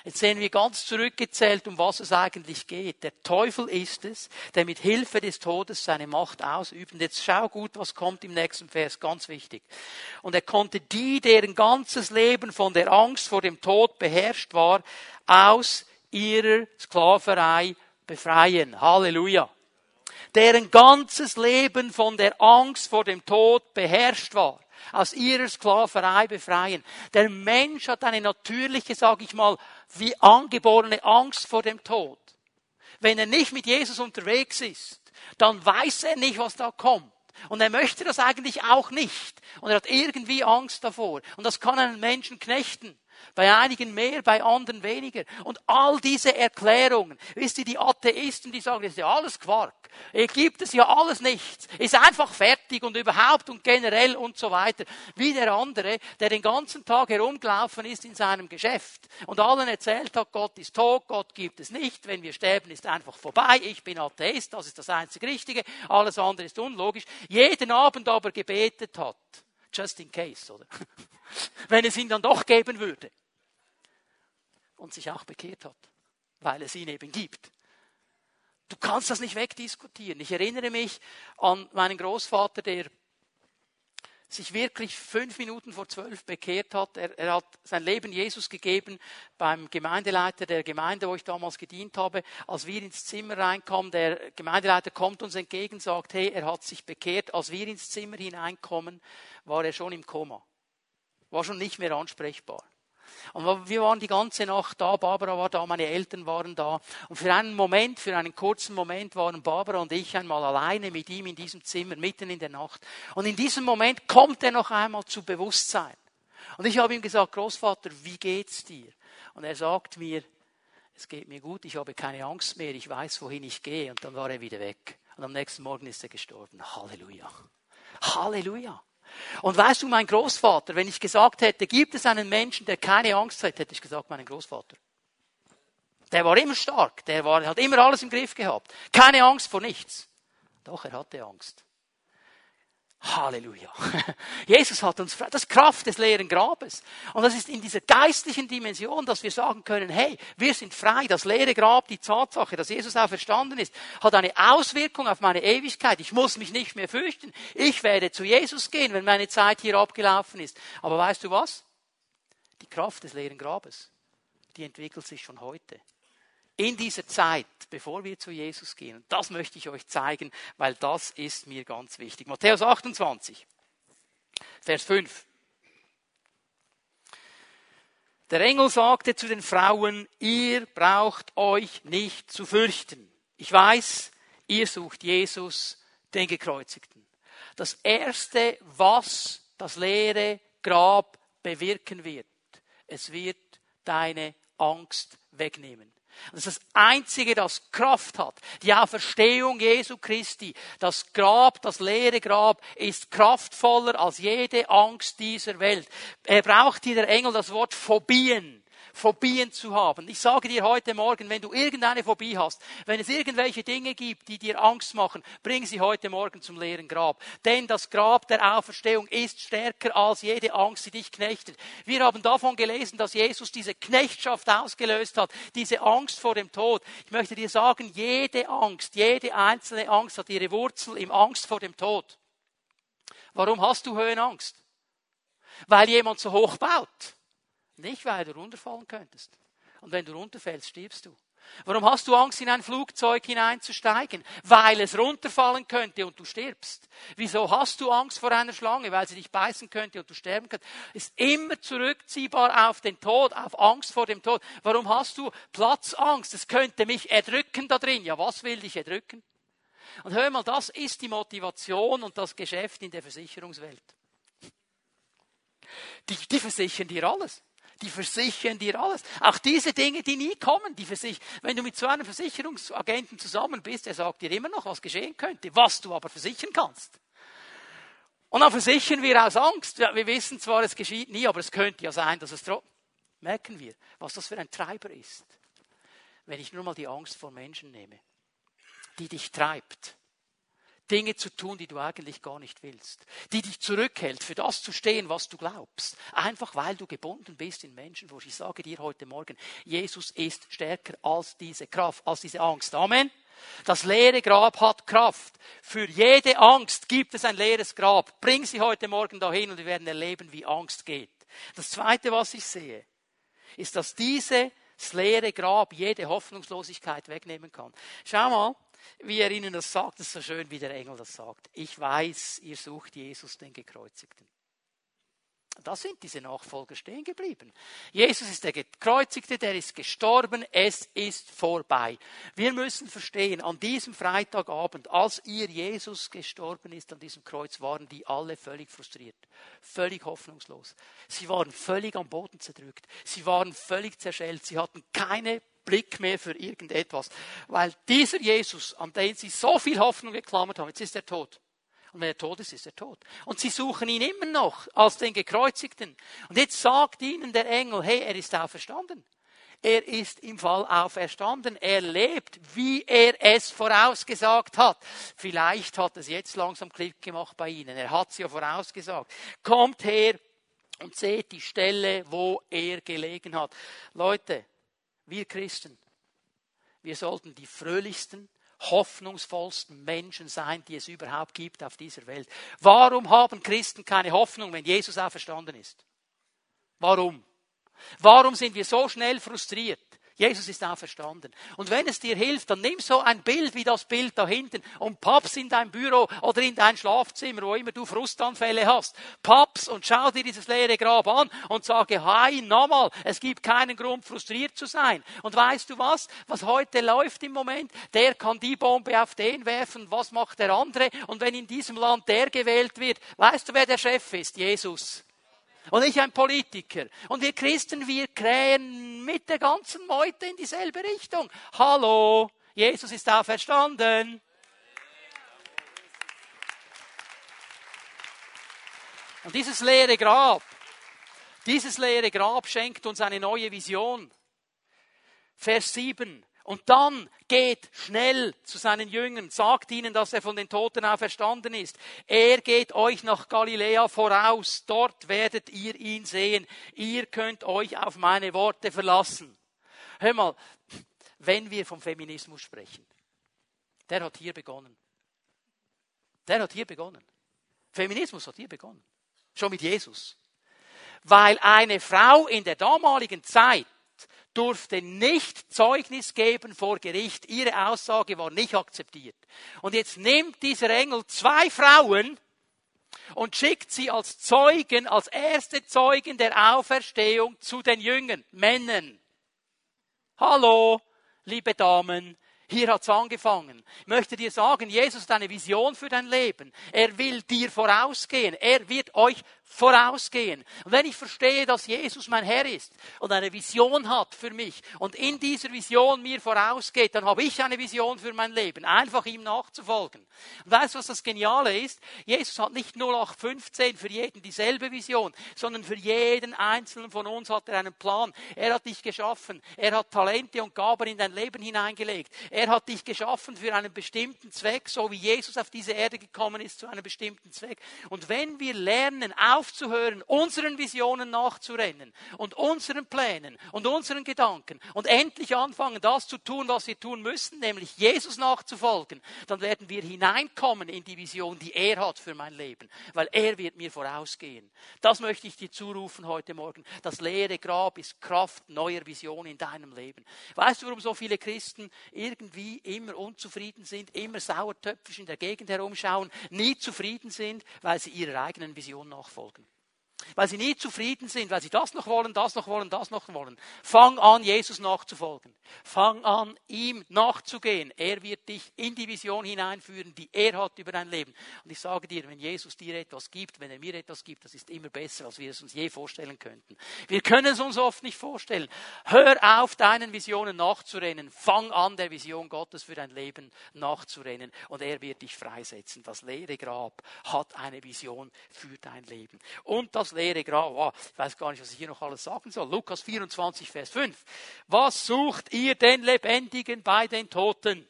Jetzt sehen wir ganz zurückgezählt, um was es eigentlich geht. Der Teufel ist es, der mit Hilfe des Todes seine Macht ausübt. Und jetzt schau gut, was kommt im nächsten Vers, ganz wichtig. Und er konnte die, deren ganzes Leben von der Angst vor dem Tod beherrscht war, aus ihrer Sklaverei befreien. Halleluja. Deren ganzes Leben von der Angst vor dem Tod beherrscht war. Aus ihrer Sklaverei befreien. Der Mensch hat eine natürliche, sage ich mal, wie angeborene Angst vor dem Tod. Wenn er nicht mit Jesus unterwegs ist, dann weiß er nicht, was da kommt. Und er möchte das eigentlich auch nicht. Und er hat irgendwie Angst davor. Und das kann einen Menschen knechten. Bei einigen mehr, bei anderen weniger. Und all diese Erklärungen, wisst ihr, die Atheisten, die sagen, das ist ja alles Quark. Hier gibt es ja alles nichts. Ist einfach fertig und überhaupt und generell und so weiter. Wie der andere, der den ganzen Tag herumgelaufen ist in seinem Geschäft und allen erzählt hat, Gott ist tot, Gott gibt es nicht, wenn wir sterben, ist einfach vorbei, ich bin Atheist, das ist das einzig Richtige, alles andere ist unlogisch. Jeden Abend aber gebetet hat. Just in case, oder? *laughs* Wenn es ihn dann doch geben würde. Und sich auch bekehrt hat, weil es ihn eben gibt. Du kannst das nicht wegdiskutieren. Ich erinnere mich an meinen Großvater, der sich wirklich fünf Minuten vor zwölf bekehrt hat. Er, er, hat sein Leben Jesus gegeben beim Gemeindeleiter der Gemeinde, wo ich damals gedient habe. Als wir ins Zimmer reinkamen, der Gemeindeleiter kommt uns entgegen, sagt, hey, er hat sich bekehrt. Als wir ins Zimmer hineinkommen, war er schon im Koma. War schon nicht mehr ansprechbar. Und wir waren die ganze Nacht da, Barbara war da, meine Eltern waren da. Und für einen Moment, für einen kurzen Moment waren Barbara und ich einmal alleine mit ihm in diesem Zimmer, mitten in der Nacht. Und in diesem Moment kommt er noch einmal zu Bewusstsein. Und ich habe ihm gesagt, Großvater, wie geht's dir? Und er sagt mir, es geht mir gut, ich habe keine Angst mehr, ich weiß, wohin ich gehe. Und dann war er wieder weg. Und am nächsten Morgen ist er gestorben. Halleluja. Halleluja. Und weißt du, mein Großvater, wenn ich gesagt hätte, gibt es einen Menschen, der keine Angst hat, hätte ich gesagt, meinen Großvater. Der war immer stark, der war, hat immer alles im Griff gehabt. Keine Angst vor nichts. Doch, er hatte Angst. Halleluja. *laughs* Jesus hat uns frei. Das ist Kraft des leeren Grabes. Und das ist in dieser geistlichen Dimension, dass wir sagen können, hey, wir sind frei. Das leere Grab, die Tatsache, dass Jesus auch verstanden ist, hat eine Auswirkung auf meine Ewigkeit. Ich muss mich nicht mehr fürchten. Ich werde zu Jesus gehen, wenn meine Zeit hier abgelaufen ist. Aber weißt du was? Die Kraft des leeren Grabes, die entwickelt sich schon heute in dieser Zeit, bevor wir zu Jesus gehen. Das möchte ich euch zeigen, weil das ist mir ganz wichtig. Matthäus 28, Vers 5. Der Engel sagte zu den Frauen, ihr braucht euch nicht zu fürchten. Ich weiß, ihr sucht Jesus, den Gekreuzigten. Das Erste, was das leere Grab bewirken wird, es wird deine Angst wegnehmen. Das ist das Einzige, das Kraft hat. Die Auferstehung Jesu Christi. Das Grab, das leere Grab, ist kraftvoller als jede Angst dieser Welt. Er braucht hier der Engel das Wort Phobien. Phobien zu haben. Ich sage dir heute Morgen, wenn du irgendeine Phobie hast, wenn es irgendwelche Dinge gibt, die dir Angst machen, bring sie heute Morgen zum leeren Grab. Denn das Grab der Auferstehung ist stärker als jede Angst, die dich knechtet. Wir haben davon gelesen, dass Jesus diese Knechtschaft ausgelöst hat, diese Angst vor dem Tod. Ich möchte dir sagen, jede Angst, jede einzelne Angst hat ihre Wurzel im Angst vor dem Tod. Warum hast du Höhenangst? Weil jemand so hoch baut. Nicht, weil du runterfallen könntest. Und wenn du runterfällst, stirbst du. Warum hast du Angst, in ein Flugzeug hineinzusteigen? Weil es runterfallen könnte und du stirbst. Wieso hast du Angst vor einer Schlange? Weil sie dich beißen könnte und du sterben könntest. Ist immer zurückziehbar auf den Tod, auf Angst vor dem Tod. Warum hast du Platzangst? Es könnte mich erdrücken da drin. Ja, was will dich erdrücken? Und hör mal, das ist die Motivation und das Geschäft in der Versicherungswelt. Die, die versichern dir alles die versichern dir alles. Auch diese Dinge, die nie kommen, die versichern. Wenn du mit so einem Versicherungsagenten zusammen bist, er sagt dir immer noch, was geschehen könnte, was du aber versichern kannst. Und dann versichern wir aus Angst. Wir wissen zwar, es geschieht nie, aber es könnte ja sein, dass es trotzdem. Merken wir, was das für ein Treiber ist. Wenn ich nur mal die Angst vor Menschen nehme, die dich treibt, Dinge zu tun, die du eigentlich gar nicht willst, die dich zurückhält, für das zu stehen, was du glaubst, einfach weil du gebunden bist in Menschenfurcht. Ich sage dir heute Morgen, Jesus ist stärker als diese Kraft, als diese Angst. Amen. Das leere Grab hat Kraft. Für jede Angst gibt es ein leeres Grab. Bring sie heute Morgen dahin und wir werden erleben, wie Angst geht. Das zweite, was ich sehe, ist, dass diese das leere Grab jede Hoffnungslosigkeit wegnehmen kann. Schau mal, wie er ihnen das sagt, ist so schön, wie der Engel das sagt. Ich weiß, ihr sucht Jesus, den Gekreuzigten. Da sind diese Nachfolger stehen geblieben. Jesus ist der Gekreuzigte, der ist gestorben, es ist vorbei. Wir müssen verstehen, an diesem Freitagabend, als ihr Jesus gestorben ist an diesem Kreuz, waren die alle völlig frustriert, völlig hoffnungslos. Sie waren völlig am Boden zerdrückt. Sie waren völlig zerschellt. Sie hatten keine Blick mehr für irgendetwas. Weil dieser Jesus, an den sie so viel Hoffnung geklammert haben, jetzt ist er tot. Und wenn er tot ist, ist er tot. Und sie suchen ihn immer noch als den Gekreuzigten. Und jetzt sagt ihnen der Engel, hey, er ist auferstanden. Er ist im Fall auferstanden. Er lebt, wie er es vorausgesagt hat. Vielleicht hat es jetzt langsam Klick gemacht bei Ihnen. Er hat es ja vorausgesagt. Kommt her und seht die Stelle, wo er gelegen hat. Leute, wir Christen, wir sollten die fröhlichsten, hoffnungsvollsten Menschen sein, die es überhaupt gibt auf dieser Welt. Warum haben Christen keine Hoffnung, wenn Jesus auferstanden ist? Warum? Warum sind wir so schnell frustriert? Jesus ist auferstanden. Und wenn es dir hilft, dann nimm so ein Bild wie das Bild da hinten und papp's in dein Büro oder in dein Schlafzimmer, wo immer du Frustanfälle hast. Papp's und schau dir dieses leere Grab an und sage, hi, nochmal, es gibt keinen Grund, frustriert zu sein. Und weißt du was? Was heute läuft im Moment, der kann die Bombe auf den werfen, was macht der andere? Und wenn in diesem Land der gewählt wird, weißt du, wer der Chef ist? Jesus und nicht ein Politiker. Und wir Christen, wir krähen mit der ganzen Meute in dieselbe Richtung. Hallo, Jesus ist auferstanden. Und dieses leere Grab, dieses leere Grab schenkt uns eine neue Vision. Vers 7. Und dann geht schnell zu seinen Jüngern, sagt ihnen, dass er von den Toten auferstanden ist. Er geht euch nach Galiläa voraus, dort werdet ihr ihn sehen. Ihr könnt euch auf meine Worte verlassen. Hör mal, wenn wir vom Feminismus sprechen, der hat hier begonnen. Der hat hier begonnen. Feminismus hat hier begonnen. Schon mit Jesus. Weil eine Frau in der damaligen Zeit durfte nicht Zeugnis geben vor Gericht. Ihre Aussage war nicht akzeptiert. Und jetzt nimmt dieser Engel zwei Frauen und schickt sie als Zeugen, als erste Zeugen der Auferstehung zu den Jüngern, Männern. Hallo, liebe Damen, hier hat's angefangen. Ich möchte dir sagen, Jesus hat eine Vision für dein Leben. Er will dir vorausgehen. Er wird euch vorausgehen. Und wenn ich verstehe, dass Jesus mein Herr ist und eine Vision hat für mich und in dieser Vision mir vorausgeht, dann habe ich eine Vision für mein Leben. Einfach ihm nachzufolgen. Und weißt du, was das Geniale ist? Jesus hat nicht 0815 für jeden dieselbe Vision, sondern für jeden einzelnen von uns hat er einen Plan. Er hat dich geschaffen. Er hat Talente und Gaben in dein Leben hineingelegt. Er hat dich geschaffen für einen bestimmten Zweck, so wie Jesus auf diese Erde gekommen ist zu einem bestimmten Zweck. Und wenn wir lernen, aufzuhören, unseren Visionen nachzurennen und unseren Plänen und unseren Gedanken und endlich anfangen, das zu tun, was wir tun müssen, nämlich Jesus nachzufolgen, dann werden wir hineinkommen in die Vision, die er hat für mein Leben, weil er wird mir vorausgehen. Das möchte ich dir zurufen heute Morgen. Das leere Grab ist Kraft neuer Vision in deinem Leben. Weißt du, warum so viele Christen irgendwie immer unzufrieden sind, immer sauertöpfisch in der Gegend herumschauen, nie zufrieden sind, weil sie ihrer eigenen Vision nachfolgen? Bolton. Weil sie nie zufrieden sind, weil sie das noch wollen, das noch wollen, das noch wollen. Fang an, Jesus nachzufolgen. Fang an, ihm nachzugehen. Er wird dich in die Vision hineinführen, die er hat über dein Leben. Und ich sage dir, wenn Jesus dir etwas gibt, wenn er mir etwas gibt, das ist immer besser, als wir es uns je vorstellen könnten. Wir können es uns oft nicht vorstellen. Hör auf, deinen Visionen nachzurennen. Fang an, der Vision Gottes für dein Leben nachzurennen. Und er wird dich freisetzen. Das leere Grab hat eine Vision für dein Leben. Und das leere Grab. Oh, ich weiß gar nicht, was ich hier noch alles sagen soll. Lukas 24, Vers 5. Was sucht ihr den Lebendigen bei den Toten?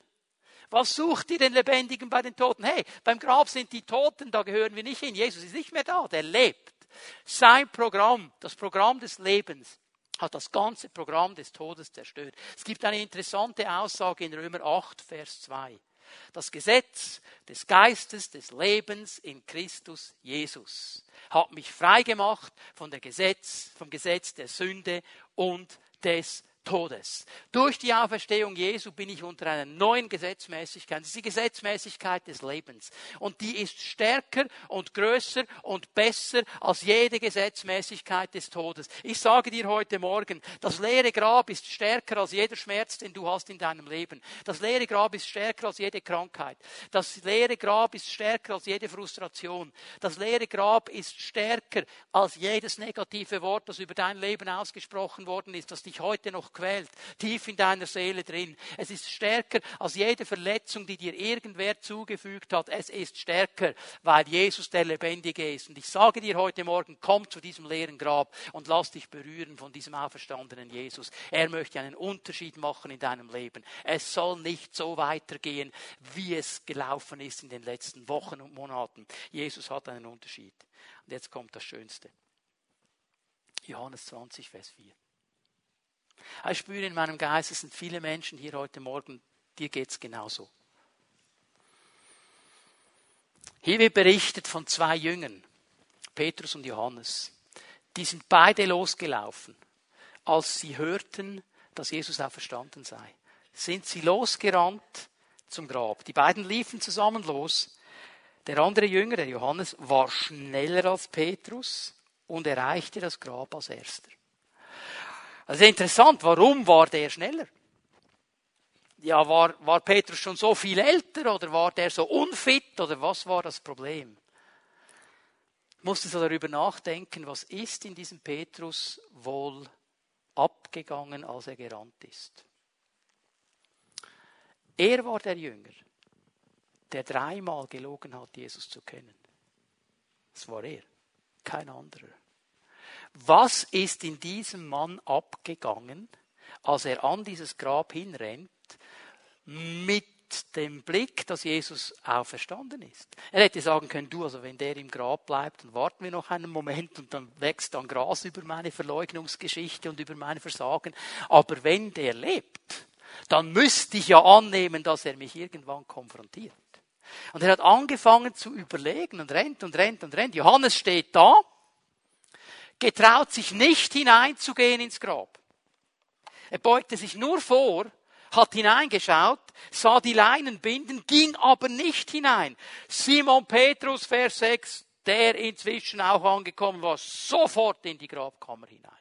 Was sucht ihr den Lebendigen bei den Toten? Hey, beim Grab sind die Toten, da gehören wir nicht hin. Jesus ist nicht mehr da, der lebt. Sein Programm, das Programm des Lebens, hat das ganze Programm des Todes zerstört. Es gibt eine interessante Aussage in Römer 8, Vers 2. Das Gesetz des Geistes des Lebens in Christus Jesus hat mich frei gemacht von der Gesetz, vom Gesetz der Sünde und des Todes. Durch die Auferstehung Jesu bin ich unter einer neuen Gesetzmäßigkeit. Das ist die Gesetzmäßigkeit des Lebens. Und die ist stärker und größer und besser als jede Gesetzmäßigkeit des Todes. Ich sage dir heute Morgen, das leere Grab ist stärker als jeder Schmerz, den du hast in deinem Leben. Das leere Grab ist stärker als jede Krankheit. Das leere Grab ist stärker als jede Frustration. Das leere Grab ist stärker als jedes negative Wort, das über dein Leben ausgesprochen worden ist, das dich heute noch quält, tief in deiner Seele drin. Es ist stärker als jede Verletzung, die dir irgendwer zugefügt hat. Es ist stärker, weil Jesus der Lebendige ist. Und ich sage dir heute Morgen, komm zu diesem leeren Grab und lass dich berühren von diesem auferstandenen Jesus. Er möchte einen Unterschied machen in deinem Leben. Es soll nicht so weitergehen, wie es gelaufen ist in den letzten Wochen und Monaten. Jesus hat einen Unterschied. Und jetzt kommt das Schönste. Johannes 20, Vers 4. Ich spüre in meinem Geist, es sind viele Menschen hier heute Morgen, dir geht es genauso. Hier wird berichtet von zwei Jüngern, Petrus und Johannes. Die sind beide losgelaufen, als sie hörten, dass Jesus auferstanden sei. Sind sie losgerannt zum Grab. Die beiden liefen zusammen los. Der andere Jünger, der Johannes, war schneller als Petrus und erreichte das Grab als erster. Also interessant, warum war der schneller? Ja, war, war Petrus schon so viel älter oder war der so unfit oder was war das Problem? Ich musste so darüber nachdenken, was ist in diesem Petrus wohl abgegangen, als er gerannt ist. Er war der Jünger, der dreimal gelogen hat, Jesus zu kennen. Das war er, kein anderer. Was ist in diesem Mann abgegangen, als er an dieses Grab hinrennt, mit dem Blick, dass Jesus auferstanden ist. Er hätte sagen können, du, also wenn der im Grab bleibt, dann warten wir noch einen Moment und dann wächst dann Gras über meine Verleugnungsgeschichte und über mein Versagen. Aber wenn der lebt, dann müsste ich ja annehmen, dass er mich irgendwann konfrontiert. Und er hat angefangen zu überlegen und rennt und rennt und rennt. Johannes steht da getraut sich nicht hineinzugehen ins Grab. Er beugte sich nur vor, hat hineingeschaut, sah die Leinen binden, ging aber nicht hinein. Simon Petrus, Vers 6, der inzwischen auch angekommen war, sofort in die Grabkammer hinein.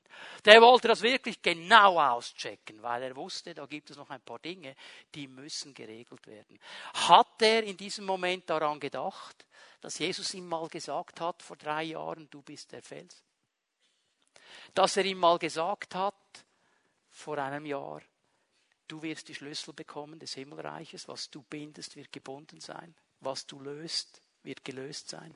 Der wollte das wirklich genau auschecken, weil er wusste, da gibt es noch ein paar Dinge, die müssen geregelt werden. Hat er in diesem Moment daran gedacht, dass Jesus ihm mal gesagt hat vor drei Jahren, du bist der Fels? Dass er ihm mal gesagt hat, vor einem Jahr, du wirst die Schlüssel bekommen des Himmelreiches, was du bindest, wird gebunden sein, was du löst, wird gelöst sein.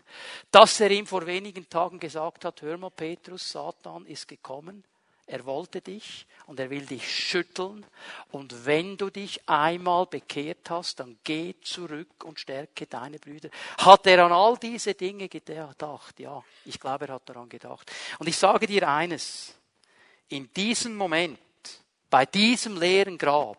Dass er ihm vor wenigen Tagen gesagt hat, hör mal Petrus, Satan ist gekommen, er wollte dich und er will dich schütteln. Und wenn du dich einmal bekehrt hast, dann geh zurück und stärke deine Brüder. Hat er an all diese Dinge gedacht? Ja, ich glaube, er hat daran gedacht. Und ich sage dir eines. In diesem Moment, bei diesem leeren Grab,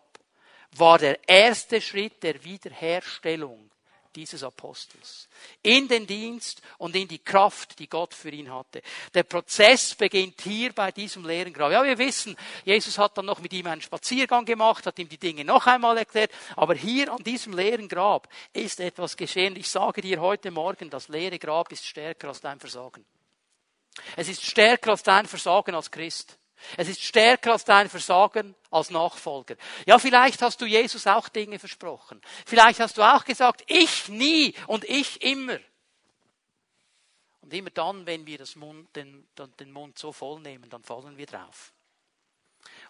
war der erste Schritt der Wiederherstellung dieses Apostels. In den Dienst und in die Kraft, die Gott für ihn hatte. Der Prozess beginnt hier bei diesem leeren Grab. Ja, wir wissen, Jesus hat dann noch mit ihm einen Spaziergang gemacht, hat ihm die Dinge noch einmal erklärt, aber hier an diesem leeren Grab ist etwas geschehen. Ich sage dir heute Morgen, das leere Grab ist stärker als dein Versagen. Es ist stärker als dein Versagen als Christ. Es ist stärker als dein Versagen als Nachfolger. Ja, vielleicht hast du Jesus auch Dinge versprochen. Vielleicht hast du auch gesagt, ich nie und ich immer. Und immer dann, wenn wir Mund, den, den Mund so voll nehmen, dann fallen wir drauf.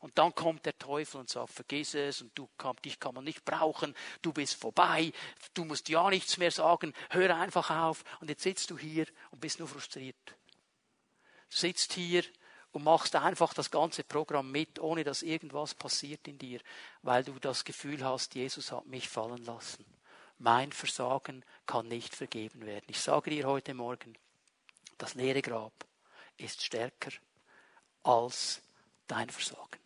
Und dann kommt der Teufel und sagt, vergiss es und du, dich kann man nicht brauchen, du bist vorbei, du musst ja nichts mehr sagen, hör einfach auf. Und jetzt sitzt du hier und bist nur frustriert. Du sitzt hier und machst einfach das ganze Programm mit, ohne dass irgendwas passiert in dir, weil du das Gefühl hast, Jesus hat mich fallen lassen. Mein Versagen kann nicht vergeben werden. Ich sage dir heute Morgen, das leere Grab ist stärker als dein Versagen.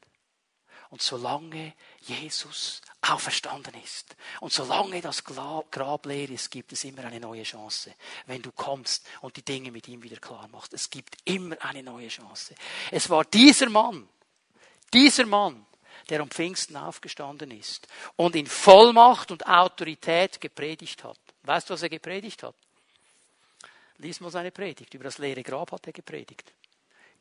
Und solange Jesus auferstanden ist und solange das Grab leer ist, gibt es immer eine neue Chance. Wenn du kommst und die Dinge mit ihm wieder klar machst, es gibt immer eine neue Chance. Es war dieser Mann, dieser Mann, der am Pfingsten aufgestanden ist und in Vollmacht und Autorität gepredigt hat. Weißt du, was er gepredigt hat? Lies mal seine Predigt. Über das leere Grab hat er gepredigt.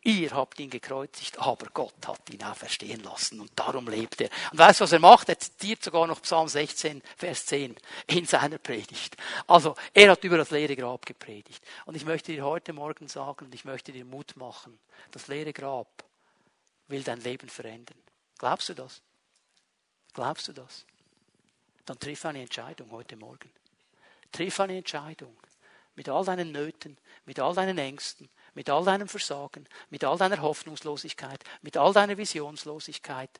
Ihr habt ihn gekreuzigt, aber Gott hat ihn auferstehen lassen und darum lebt er. Und weißt du, was er macht? Er zitiert sogar noch Psalm 16, Vers 10 in seiner Predigt. Also, er hat über das leere Grab gepredigt. Und ich möchte dir heute Morgen sagen und ich möchte dir Mut machen, das leere Grab will dein Leben verändern. Glaubst du das? Glaubst du das? Dann triff eine Entscheidung heute Morgen. Triff eine Entscheidung. Mit all deinen Nöten, mit all deinen Ängsten, mit all deinem Versagen, mit all deiner Hoffnungslosigkeit, mit all deiner Visionslosigkeit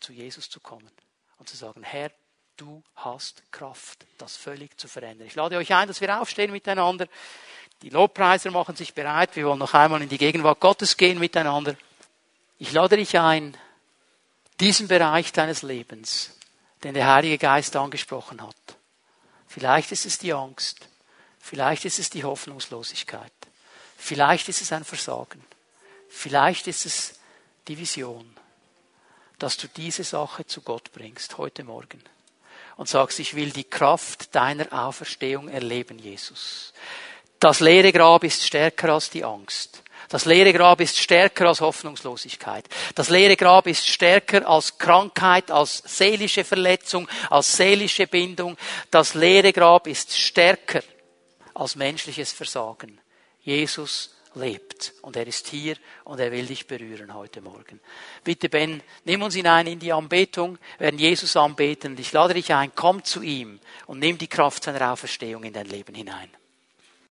zu Jesus zu kommen und zu sagen, Herr, du hast Kraft, das völlig zu verändern. Ich lade euch ein, dass wir aufstehen miteinander. Die Lobpreiser machen sich bereit. Wir wollen noch einmal in die Gegenwart Gottes gehen miteinander. Ich lade dich ein, diesen Bereich deines Lebens, den der Heilige Geist angesprochen hat. Vielleicht ist es die Angst. Vielleicht ist es die Hoffnungslosigkeit. Vielleicht ist es ein Versagen. Vielleicht ist es die Vision, dass du diese Sache zu Gott bringst heute Morgen und sagst, ich will die Kraft deiner Auferstehung erleben, Jesus. Das leere Grab ist stärker als die Angst. Das leere Grab ist stärker als Hoffnungslosigkeit. Das leere Grab ist stärker als Krankheit, als seelische Verletzung, als seelische Bindung. Das leere Grab ist stärker als menschliches Versagen. Jesus lebt und er ist hier und er will dich berühren heute Morgen. Bitte Ben, nimm uns hinein in die Anbetung, werden Jesus anbeten ich lade dich ein, komm zu ihm und nimm die Kraft seiner Auferstehung in dein Leben hinein.